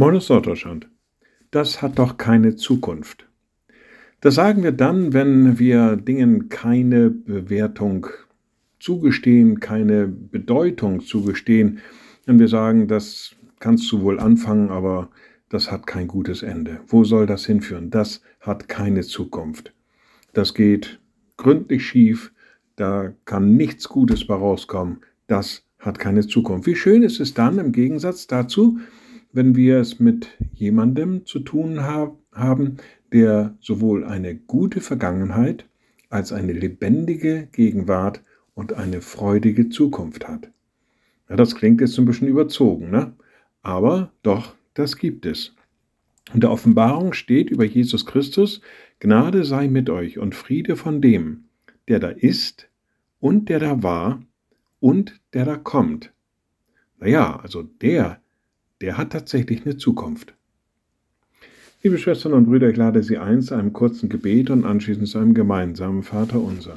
Moin aus Norddeutschland. Das hat doch keine Zukunft. Das sagen wir dann, wenn wir Dingen keine Bewertung zugestehen, keine Bedeutung zugestehen, wenn wir sagen, das kannst du wohl anfangen, aber das hat kein gutes Ende. Wo soll das hinführen? Das hat keine Zukunft. Das geht gründlich schief, da kann nichts Gutes bei rauskommen. Das hat keine Zukunft. Wie schön ist es dann im Gegensatz dazu, wenn wir es mit jemandem zu tun haben, der sowohl eine gute Vergangenheit als eine lebendige Gegenwart und eine freudige Zukunft hat. Ja, das klingt jetzt ein bisschen überzogen, ne? aber doch, das gibt es. In der Offenbarung steht über Jesus Christus, Gnade sei mit euch und Friede von dem, der da ist und der da war und der da kommt. Naja, also der, der hat tatsächlich eine Zukunft. Liebe Schwestern und Brüder, ich lade Sie ein zu einem kurzen Gebet und anschließend zu einem gemeinsamen Vater unser.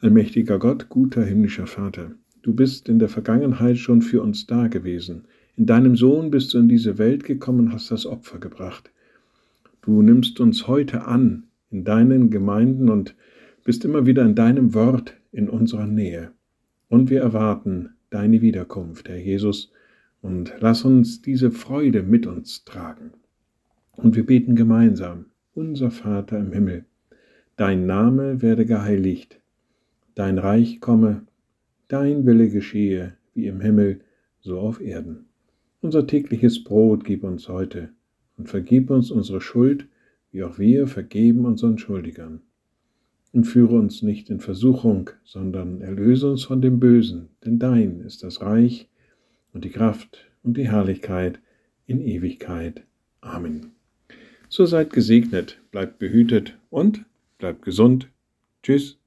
Allmächtiger Gott, guter himmlischer Vater, du bist in der Vergangenheit schon für uns da gewesen. In deinem Sohn bist du in diese Welt gekommen und hast das Opfer gebracht. Du nimmst uns heute an in deinen Gemeinden und bist immer wieder in deinem Wort in unserer Nähe. Und wir erwarten deine Wiederkunft, Herr Jesus, und lass uns diese Freude mit uns tragen. Und wir beten gemeinsam, unser Vater im Himmel, dein Name werde geheiligt, dein Reich komme, dein Wille geschehe, wie im Himmel, so auf Erden. Unser tägliches Brot gib uns heute und vergib uns unsere Schuld, wie auch wir vergeben unseren Schuldigern. Und führe uns nicht in Versuchung, sondern erlöse uns von dem Bösen, denn dein ist das Reich, und die Kraft und die Herrlichkeit in Ewigkeit. Amen. So seid gesegnet, bleibt behütet und bleibt gesund. Tschüss.